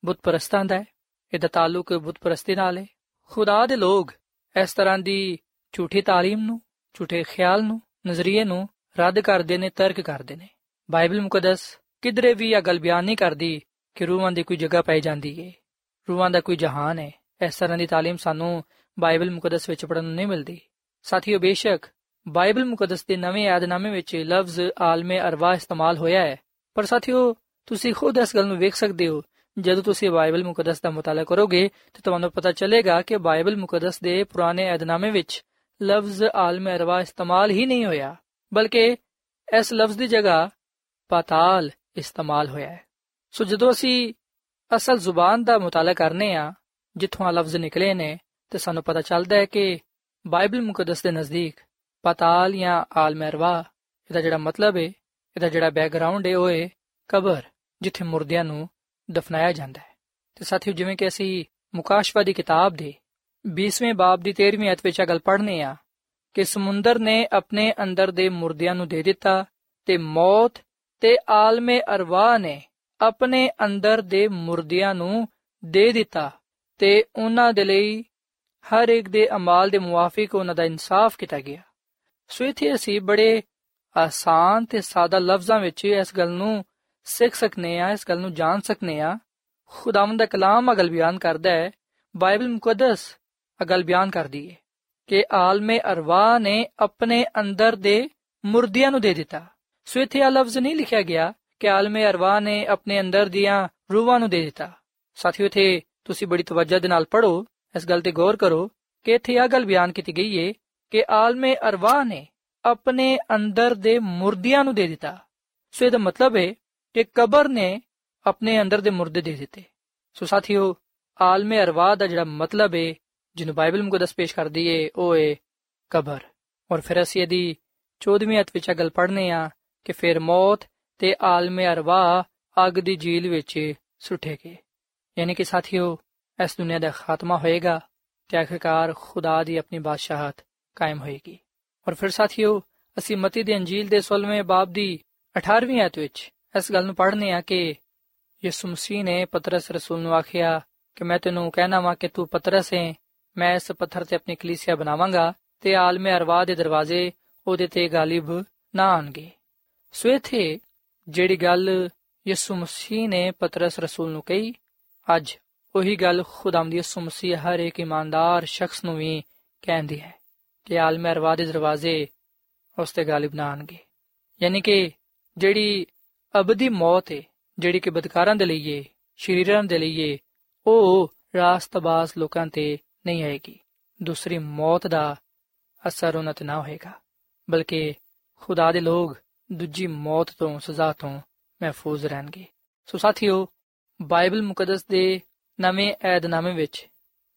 ਬੁੱਤ ਪ੍ਰਸਤਾਂ ਦਾ ਹੈ। ਇਹਦਾ ਤਾਲੁਕ ਬੁੱਤ ਪ੍ਰਸਤੀ ਨਾਲ ਹੈ। ਖੁਦਾ ਦੇ ਲੋਕ ਇਸ ਤਰ੍ਹਾਂ ਦੀ ਝੂਠੀ ਤਾਲੀਮ ਨੂੰ, ਝੂਠੇ ਖਿਆਲ ਨੂੰ, ਨਜ਼ਰੀਏ ਨੂੰ ਰੱਦ ਕਰਦੇ ਨੇ, ਤਰਕ ਕਰਦੇ ਨੇ। ਬਾਈਬਲ ਮੁਕੱਦਸ ਕਿਧਰੇ ਵੀ ਇਹ ਗੱਲ ਬਿਆਨ ਨਹੀਂ ਕਰਦੀ ਕਿ ਰੂਹਾਂ ਦੀ ਕੋਈ ਜਗ੍ਹਾ ਪਾਈ ਜਾਂਦੀ ਹੈ ਰੂਹਾਂ ਦਾ ਕੋਈ ਜਹਾਨ ਹੈ। ਇਸ ਤਰ੍ਹਾਂ ਦੀ ਤਾਲੀਮ ਸਾਨੂੰ ਬਾਈਬਲ ਮੁਕੱਦਸ ਵਿੱਚ ਪੜਨ ਨੂੰ ਨਹੀਂ ਮਿਲਦੀ। ਸਾਥੀਓ, ਬੇਸ਼ੱਕ ਬਾਈਬਲ ਮੁਕੱਦਸ ਦੇ ਨਵੇਂ ਯਾਦਨਾਮੇ ਵਿੱਚ ਲਫ਼ਜ਼ ਆਲਮੇ ਅਰਵਾ ਇਸਤੇਮਾਲ ਹੋਇਆ ਹੈ। ਪਰ ਸਾਥੀਓ, ਤੁਸੀਂ ਖੁਦ ਇਸ ਗੱਲ ਨੂੰ ਵੇਖ ਸਕਦੇ ਹੋ। ਜਦੋਂ ਤੁਸੀਂ ਬਾਈਬਲ ਮੁਕੱਦਸ ਦਾ ਮਤਾਲਾ ਕਰੋਗੇ, ਤਾਂ ਤੁਹਾਨੂੰ ਪਤਾ ਚੱਲੇਗਾ ਕਿ ਬਾਈਬਲ ਮੁਕੱਦਸ ਦੇ ਪੁਰਾਣੇ ਯਾਦਨਾਮੇ ਵਿੱਚ ਲਫ਼ਜ਼ ਆਲਮੇ ਅਰਵਾ ਇਸਤੇਮਾਲ ਹੀ ਨਹੀਂ ਹੋਇਆ, ਬਲਕਿ ਇਸ ਲਫ਼ਜ਼ ਦੀ ਜਗ੍ਹਾ ਪਤਾਲ ਇਸਤੇਮਾਲ ਹੋਇਆ ਹੈ। ਸੋ ਜਦੋਂ ਅਸੀਂ ਅਸਲ ਜ਼ੁਬਾਨ ਦਾ ਮਤਾਲਾ ਕਰਨੇ ਆ, ਜਿੱਥੋਂ ਆ ਲਫ਼ਜ਼ ਨਿਕਲੇ ਨੇ, ਤੇ ਸਾਨੂੰ ਪਤਾ ਚੱਲਦਾ ਹੈ ਕਿ ਬਾਈਬਲ ਮੁਕੱਦਸ ਦੇ ਨਜ਼ਦੀਕ ਪਤਾਲ ਜਾਂ ਆਲਮੇ ਅਰਵਾ, ਇਹਦਾ ਜਿਹੜਾ ਮਤਲਬ ਹੈ ਇਹਦਾ ਜਿਹੜਾ ਬੈਕਗ੍ਰਾਉਂਡ ਹੈ ਉਹ ਹੈ ਕਬਰ, ਜਿੱਥੇ ਮੁਰਦਿਆਂ ਨੂੰ ਦਫਨਾਇਆ ਜਾਂਦਾ ਹੈ। ਤੇ ਸਾਥੀਓ, ਜਿਵੇਂ ਕਿ ਅਸੀਂ ਮੁਕਾਸ਼ਵਾ ਦੀ ਕਿਤਾਬ ਦੇ 20ਵੇਂ ਬਾਬ ਦੀ 13ਵੀਂ ਅਧ ਵਿੱਚ ਗੱਲ ਪੜ੍ਹਨੇ ਆ ਕਿ ਸਮੁੰਦਰ ਨੇ ਆਪਣੇ ਅੰਦਰ ਦੇ ਮੁਰਦਿਆਂ ਨੂੰ ਦੇ ਦਿੱਤਾ ਤੇ ਮੌਤ ਤੇ ਆਲਮੇ ਅਰਵਾ ਨੇ ਆਪਣੇ ਅੰਦਰ ਦੇ ਮੁਰਦਿਆਂ ਨੂੰ ਦੇ ਦਿੱਤਾ ਤੇ ਉਹਨਾਂ ਦੇ ਲਈ ਹਰ ਇੱਕ ਦੇ ਅਮਾਲ ਦੇ ਮੁਆਫਿਕ ਉਹਨਾਂ ਦਾ ਇਨਸਾਫ ਕੀਤਾ ਗਿਆ। ਸੋ ਇਥੇ ਅਸੀਂ ਬੜੇ ਆਸਾਨ ਤੇ ਸਾਦਾ ਲਫ਼ਜ਼ਾਂ ਵਿੱਚ ਇਸ ਗੱਲ ਨੂੰ ਸਿੱਖ ਸਕਨੇ ਆ, ਇਸ ਗੱਲ ਨੂੰ ਜਾਣ ਸਕਨੇ ਆ। ਖੁਦਾਵੰਦ ਦਾ ਕਲਾਮ ਅਗਲ ਬਿਆਨ ਕਰਦਾ ਹੈ, ਬਾਈਬਲ ਮੁਕੱਦਸ ਅਗਲ ਬਿਆਨ ਕਰਦੀ ਹੈ ਕਿ ਆਲਮੇ ਅਰਵਾ ਨੇ ਆਪਣੇ ਅੰਦਰ ਦੇ ਮੁਰਦਿਆਂ ਨੂੰ ਦੇ ਦਿੱਤਾ। ਸੋ ਇਥੇ ਆ ਲਫ਼ਜ਼ ਨਹੀਂ ਲਿਖਿਆ ਗਿਆ ਕਿ ਆਲਮੇ ਅਰਵਾ ਨੇ ਆਪਣੇ ਅੰਦਰ ਦੀਆਂ ਰੂਹਾਂ ਨੂੰ ਦੇ ਦਿੱਤਾ। ਸਾਥੀਓ, ਇਥੇ ਤੁਸੀਂ ਬੜੀ ਤਵੱਜਾ ਦੇ ਨਾਲ ਪੜੋ ਇਸ ਗੱਲ ਤੇ ਗੌਰ ਕਰੋ ਕਿ ਇਥੇ ਆ ਗੱਲ ਬਿਆਨ ਕੀਤੀ ਗਈ ਹੈ ਕਿ ਆਲਮੇ ਅਰਵਾ ਨੇ ਆਪਣੇ ਅੰਦਰ ਦੇ ਮੁਰਦਿਆਂ ਨੂੰ ਦੇ ਦਿੱਤਾ। ਸੋ ਇਹਦਾ ਮਤਲਬ ਹੈ ਕਿ ਕਬਰ ਨੇ ਆਪਣੇ ਅੰਦਰ ਦੇ ਮੁਰਦੇ ਦੇ ਦਿੱਤੇ। ਸੋ ਸਾਥੀਓ, ਆਲਮੇ ਅਰਵਾ ਦਾ ਜਿਹੜਾ ਮਤਲਬ ਹੈ, ਜਿਹਨੂੰ ਬਾਈਬਲ ਮੁਕੱਦਸ ਪੇਸ਼ ਕਰਦੀ ਏ ਉਹ ਏ ਕਬਰ। ਔਰ ਫਿਰ ਅਸੀਂ ਇਹਦੀ 14ਵੀਂ ਅਧ ਵਿੱਚ ਗੱਲ ਪੜ੍ਹਨੇ ਆ ਕਿ ਫਿਰ ਮੌਤ ਤੇ ਆਲਮੇ ਅਰਵਾ ਅੱਗ ਦੀ ਜੀਲ ਵਿੱਚ ਸੁੱਟੇ ਗਏ। ਯਾਨੀ ਕਿ ਸਾਥੀਓ, ਇਸ ਦੁਨੀਆ ਦਾ ਖਾਤਮਾ ਹੋਏਗਾ ਤੇ ਆਖਿਰਕਾਰ ਖੁਦਾ ਦੀ ਆਪਣੀ ਬਾਦਸ਼ਾਹਤ ਕਾਇਮ ਹੋਏਗੀ। ਔਰ ਫਿਰ ਸਾਥੀਓ, ਅਸੀਂ ਮਤੀ ਦੀ ਅੰਜੀਲ ਦੇ 16ਵੇਂ ਬਾਬ ਦੀ 18ਵੀਂ ਆਇਤ ਵਿੱਚ ਇਸ ਗੱਲ ਨੂੰ ਪੜ੍ਹਨੇ ਆ ਕਿ ਯਿਸੂ ਮਸੀਹ ਨੇ ਪਤਰਸ ਰਸੂਲ ਨੂੰ ਆਖਿਆ ਕਿ ਮੈਂ ਤੈਨੂੰ ਕਹਿਣਾ ਵਾਂ ਕਿ ਤੂੰ ਪਤਰਸ ਹੈ, ਮੈਂ ਇਸ ਪੱਥਰ ਤੇ ਆਪਣੀ ਕਲੀਸਿਆ ਬਣਾਵਾਂਗਾ ਤੇ ਆਲਮੇ ਅਰਵਾ ਦੇ ਦਰਵਾਜ਼ੇ ਉਹਦੇ ਤੇ ਗਾਲਿਬ ਨਾ ਆਣਗੇ ਸੋ ਇਥੇ ਜਿਹੜੀ ਗੱਲ ਯਿਸੂ ਮਸੀਹ ਨੇ ਪਤਰਸ ਰਸੂਲ ਨੂੰ ਕਹੀ, ਅੱਜ ਉਹੀ ਗੱਲ ਖੁਦਾਵੰਦ ਯਿਸੂ ਮਸੀਹ ਹਰ ਇੱਕ ਇਮਾਨਦਾਰ ਸ਼ਖਸ ਨੂੰ ਵੀ ਕਹਿੰਦੀ ਹੈ। ਕਿ ਆਲਮੇ ਅਰਵਾ ਦੇ ਦਰਵਾਜ਼ੇ ਉਸ ਤੇ ਗਾਲਿਬ ਨਾ ਆਣਗੇ ਯਾਨੀ ਕਿ ਜਿਹੜੀ ਅਬਦੀ ਮੌਤ ਹੈ ਜਿਹੜੀ ਕਿ ਬਦਕਾਰਾਂ ਦੇ ਲਈ ਹੈ ਸ਼ਰੀਰਾਂ ਦੇ ਲਈ ਹੈ ਉਹ ਰਾਸਤਬਾਜ਼ ਲੋਕਾਂ ਤੇ ਨਹੀਂ ਆਏਗੀ। ਦੂਸਰੀ ਮੌਤ ਦਾ ਅਸਰ ਉਹਨਾਂ ਤੇ ਨਾ ਹੋਏਗਾ, ਬਲਕਿ ਖੁਦਾ ਦੇ ਲੋਕ ਦੂਜੀ ਮੌਤ ਤੋਂ, ਸਜ਼ਾ ਤੋਂ ਮਹਿਫੂਜ਼ ਰਹਿਣਗੇ। ਸੋ ਸਾਥੀਓ, ਬਾਈਬਲ ਮੁਕੱਦਸ ਦੇ ਨਵੇਂ ਏਧਨਾਮੇ ਵਿੱਚ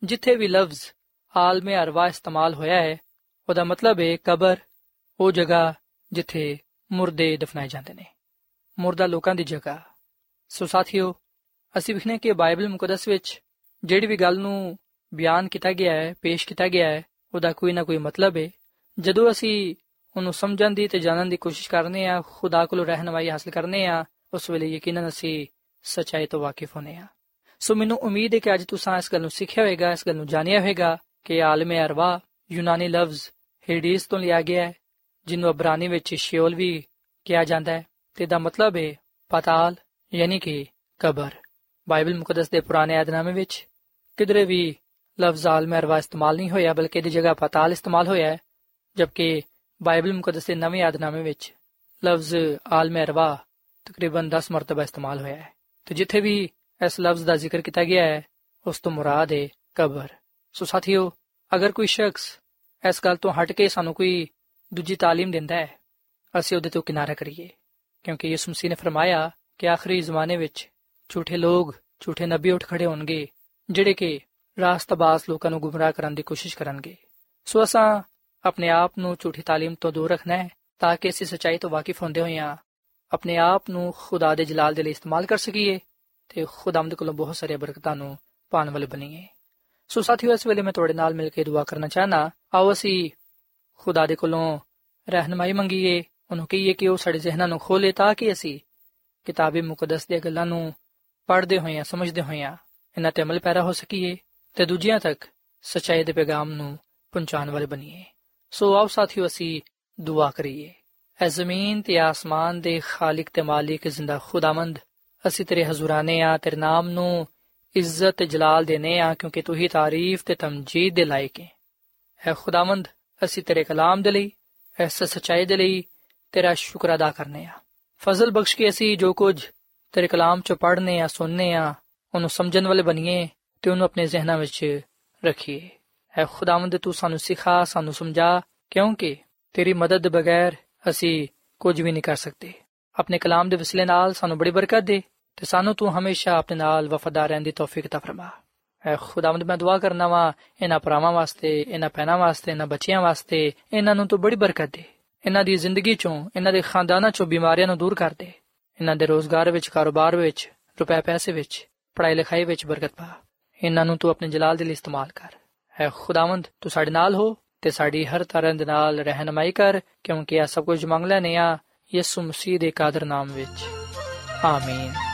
ਜਿੱਥੇ ਵੀ ਲਫ਼ਜ਼ ਆਲਮੇ ਅਰਵਾ ਇਸਤੇਮਾਲ ਹੋਇਆ ਹੈ ਉਹਦਾ ਮਤਲਬ ਹੈ ਕਬਰ, ਉਹ ਜਗ੍ਹਾ ਜਿੱਥੇ ਮੁਰਦੇ ਦਫਨਾਏ ਜਾਂਦੇ ਨੇ। ਮੁਰਦਾ ਲੋਕਾਂ ਦੀ ਜਗ੍ਹਾ। ਸੋ ਸਾਥੀਓ, ਅਸੀਂ ਵਿਖਨੇ ਕਿ ਬਾਈਬਲ ਮੁਕੱਦਸ ਵਿੱਚ ਜਿਹੜੀ ਵੀ ਗੱਲ ਨੂੰ ਬਿਆਨ ਕੀਤਾ ਗਿਆ ਹੈ, ਪੇਸ਼ ਕੀਤਾ ਗਿਆ ਹੈ, ਉਹਦਾ ਕੋਈ ਨਾ ਕੋਈ ਮਤਲਬ ਹੈ ਜਦੋਂ ਅਸੀਂ ਉਹਨੂੰ ਸਮਝਣ ਦੀ ਤੇ ਜਾਣਨ ਦੀ ਕੋਸ਼ਿਸ਼ ਕਰਨੇ ਆ ਖੁਦਾ ਕੋਲੋਂ ਰਹਿਨਮਾਈ ਹਾਸਲ ਕਰਨੇ ਆ ਉਸ ਵੇਲੇ ਯਕੀਨਨ ਅਸੀਂ ਸਚਾਈ ਤੋਂ ਵਾਕਿਫ ਹੋਨੇ ਆ ਸੋ ਮੈਨੂੰ ਉਮੀਦ ਹੈ ਕਿ ਅੱਜ ਤੁਸੀਂ ਇਸ ਗੱਲ ਨੂੰ ਸਿੱਖਿਆ ਹੋਵੇਗਾ, ਇਸ ਗੱਲ ਨੂੰ ਜਾਣਿਆ ਹੋਵੇਗਾ ਕਿ ਆਲਮੇ ਅਰਵਾ ਯੂਨਾਨੀ ਲਫ਼ਜ਼ ਹੇਡੀਸ ਤੋਂ ਲਿਆ ਗਿਆ ਹੈ, ਜਿਹਨੂੰ ਅਬਰਾਨੀ ਵਿੱਚ ਸ਼ਿਓਲ ਵੀ ਕਿਹਾ ਜਾਂਦਾ ਹੈ ਤੇ ਦਾ ਮਤਲਬ ਹੈ ਪਤਾਲ, ਯਾਨੀ ਕਿ ਕਬਰ। ਬਾਈਬਲ ਮੁਕੱਦਸ ਦੇ ਪੁਰਾਣੇ ਏਧਨਾਮੇ ਵਿੱਚ ਕਿਧਰੇ ਵੀ ਲਫ਼ਜ਼ ਆਲਮੇ ਅਰਵਾ ਇਸਤੇਮਾਲ ਨਹੀਂ ਹੋਇਆ, ਬਲਕਿ ਦੀ ਜਗ੍ਹਾ ਪਤਾਲ ਇਸਤੇਮਾਲ ਹੋਇਆ ਹੈ, ਜਦਕਿ ਬਾਈਬਲ ਮੁਕੱਦਸ ਦੇ ਨਵੇਂ ਯਾਦਨਾਮੇ ਵਿੱਚ ਲਫ਼ਜ਼ ਆਲਮ ਅਰਵਾ ਤਕਰੀਬਨ 10 ਮਰਤਬਾ ਇਸਤੇਮਾਲ ਹੋਇਆ ਹੈ। ਤੇ ਜਿੱਥੇ ਵੀ ਇਸ ਲਫ਼ਜ਼ ਦਾ ਜ਼ਿਕਰ ਕੀਤਾ ਗਿਆ ਹੈ, ਉਸ ਤੋਂ ਮੁਰਾਦ ਹੈ ਕਬਰ। ਸੋ ਸਾਥੀਓ ਅਗਰ ਕੋਈ ਸ਼ਖਸ ਇਸ ਗੱਲ ਤੋਂ ਹਟ ਕੇ ਸਾਨੂੰ ਕੋਈ ਦੂਜੀ تعلیم ਦਿੰਦਾ ਹੈ ਅਸੀਂ ਉਹਦੇ ਤੋਂ ਕਿਨਾਰਾ ਕਰੀਏ ਕਿਉਂਕਿ ਯਿਸੂ ਮਸੀਹ ਨੇ ਫਰਮਾਇਆ ਕਿ ਆਖਰੀ ਜ਼ਮਾਨੇ ਵਿੱਚ ਝੂਠੇ ਲੋਕ ਝੂਠੇ ਨਬੀ ਉੱਠ ਖੜੇ ਹੋਣਗੇ ਜਿਹੜੇ ਕਿ ਰਾਸਤਬਾਜ਼ ਲੋਕਾਂ ਨੂੰ ਗੁੰਮਰਾਹ ਕਰਨ ਦੀ ਕੋਸ਼ਿਸ਼ ਕਰਨਗੇ ਸੋ ਅਸਾਂ ਆਪਣੇ ਆਪ ਨੂੰ ਝੂਠੀ تعلیم ਤੋਂ ਦੂਰ ਰੱਖਣਾ ਹੈ ਤਾਂ ਕਿ ਅਸੀਂ ਸੱਚਾਈ ਤੋਂ ਵਾਕਿਫ ਹੁੰਦੇ ਹੋਈਆਂ ਆਪਣੇ ਆਪ ਨੂੰ ਖੁਦਾ ਦੇ ਜਲਾਲ ਦੇ ਲਈ ਇਸਤੇਮਾਲ ਕਰ ਸਕੀਏ ਤੇ ਖੁਦਾਮਦ ਕੋਲੋਂ ਬਹੁਤ ਸਾਰੀਆਂ ਬਰਕਤਾਂ ਨੂੰ ਪਾਣ ਵਾਲੇ ਬਣੀਏ ਸੋ ਸਾਥੀਓ, ਇਸ ਵੇਲੇ ਮੈਂ ਤੁਹਾਡੇ ਨਾਲ ਮਿਲ ਕੇ ਦੁਆ ਕਰਨਾ ਚਾਹਨਾ ਆਓ ਅਸੀਂ ਖੁਦਾ ਦੇ ਕੋਲੋਂ ਰਹਿਨਮਾਈ ਮੰਗੀਏ। ਉਹਨੂੰ ਕਹੀਏ ਕਿ ਉਹ ਸਾਡੇ ਜ਼ਿਹਨਾਂ ਨੂੰ ਖੋਲੇ ਤਾਂ ਕਿ ਅਸੀਂ ਕਿਤਾਬੇ ਮੁਕੱਦਸ ਦੀਆਂ ਗੱਲਾਂ ਨੂੰ ਪੜ੍ਹਦੇ ਹੋਏ ਹੋਈਆਂ ਸਮਝਦੇ ਹੋਏ ਹੋਈਆਂ ਇਹਨਾਂ ਤੇ ਅਮਲ ਪੈਰਾ ਹੋ ਸਕੀਏ ਤੇ ਦੂਜਿਆਂ ਤੱਕ ਸਚਾਈ ਦੇ ਪੈਗਾਮ ਨੂੰ ਪਹੁੰਚਾਉਣ ਵਾਲੇ ਬਣੀਏ। ਸੋ ਆਓ ਸਾਥੀਓ, ਅਸੀਂ ਦੁਆ ਕਰੀਏ। ਐ ਜ਼ਮੀਨ ਤੇ ਆਸਮਾਨ ਦੇ ਖਾਲਕ ਤੇ ਮਾਲਿਕ ਜ਼ਿੰਦਾ ਖੁਦਾਵੰਦ, ਅਸੀਂ ਤੇਰੇ ਹਜ਼ੂਰਾਨੇ ਆ, ਤੇਰੇ ਨਾਮ ਨੂੰ ਇੱਜ਼ਤ ਤੇ ਜਲਾਲ ਦੇਨੇ ਆ, ਕਿਉਂਕਿ ਤੂੰ ਹੀ ਤਾਰੀਫ ਤੇ ਤਮਜੀਦ ਦੇ ਲਾਇਕ ਹੈ ਐ ਖੁਦਾਵੰਦ, ਅਸੀਂ ਤੇਰੇ ਕਲਾਮ ਦੇ ਲਈ, ਐਸ ਸਚਾਈ ਦੇ ਲਈ ਤੇਰਾ ਸ਼ੁਕਰ ਅਦਾ ਕਰਨੇ ਆ। ਫਜ਼ਲ ਬਖਸ਼ ਕੇ ਅਸੀਂ ਜੋ ਕੁਝ ਤੇਰੇ ਕਲਾਮ ਚ ਪੜ੍ਹਨੇ ਆ, ਸੁਣਨੇ ਆ, ਉਹਨੂੰ ਸਮਝਣ ਵਾਲੇ ਬਣੀਏ ਤੇ ਉਹਨੂੰ ਆਪਣੇ ਜ਼ਿਹਨਾਂ ਵਿੱਚ ਰੱਖੀਏ। ਐ ਖੁਦਾਵੰਦ, ਤੂੰ ਸਾਨੂੰ ਸਿਖਾ, ਸਾਨੂੰ ਸਮਝਾ, ਕਿਉਂਕਿ ਤੇਰੀ ਮਦਦ ਬਗੈਰ ਅਸੀਂ ਕੁਝ ਵੀ ਨਹੀਂ ਕਰ ਸਕਦੇ। ਆਪਣੇ ਕਲਾਮ ਦੇ ਵਸਿਲੇ ਨਾਲ ਸਾਨੂੰ ਬੜੀ ਬਰਕਤ ਦੇ। ਤੇ ਸਾਨੂੰ ਤੂੰ ਹਮੇਸ਼ਾ ਆਪਣੇ ਨਾਲ ਵਫਾਦਾਰ ਰਹਿਣ ਦੀ ਤੌਫੀਕ ਤਾ ਫਰਮਾ। ਐ ਖੁਦਾਵੰਦ, ਮੈਂ ਦੁਆ ਕਰਨਾ ਵਾ, ਇਹਨਾਂ ਭਰਾਵਾਂ ਵਾਸਤੇ, ਇਹਨਾਂ ਭੈਣਾਂ ਵਾਸਤੇ, ਇਹਨਾਂ ਬੱਚਿਆਂ ਵਾਸਤੇ, ਇਹਨਾਂ ਨੂੰ ਤੂੰ ਬੜੀ ਬਰਕਤ ਦੇ। ਇਹਨਾਂ ਦੀ ਜ਼ਿੰਦਗੀ ਚੋਂ, ਇਹਨਾਂ ਦੇ ਖਾਨਦਾਨਾਂ ਚੋਂ ਬਿਮਾਰੀਆਂ ਨੂੰ ਦੂਰ ਕਰ ਦੇ। ਇਹਨਾਂ ਦੇ ਰੋਜ਼ਗਾਰ ਵਿੱਚ, ਕਾਰੋਬਾਰ ਵਿੱਚ, ਰੁਪਏ ਪੈਸੇ ਵਿੱਚ, ਪੜ੍ਹਾਈ ਲਿਖਾਈ ਵਿੱਚ ਬਰਕਤ ਪਾ। ਇਹਨਾਂ ਨੂੰ ਤੂੰ ਆਪਣੇ ਜਲਾਲ ਦੇ ਲਈ ਇਸਤੇਮਾਲ ਕਰ। ਐ ਖੁਦਾਵੰਦ, ਤੂੰ ਸਾਡੇ ਨਾਲ ਹੋ ਤੇ ਸਾਡੀ ਹਰ ਤਰ੍ਹਾਂ ਦੇ ਨਾਲ ਰਹਿਨਮਾਈ ਕਰ, ਕਿਉਂਕਿ ਇਹ ਸਭ ਕੁਝ ਮੰਗ ਲੈਨੇ ਆ ਯਿਸੂ ਮਸੀਹ ਦੇ ਕਾਦਰ ਨਾਮ ਵਿੱਚ। ਆਮੀਨ।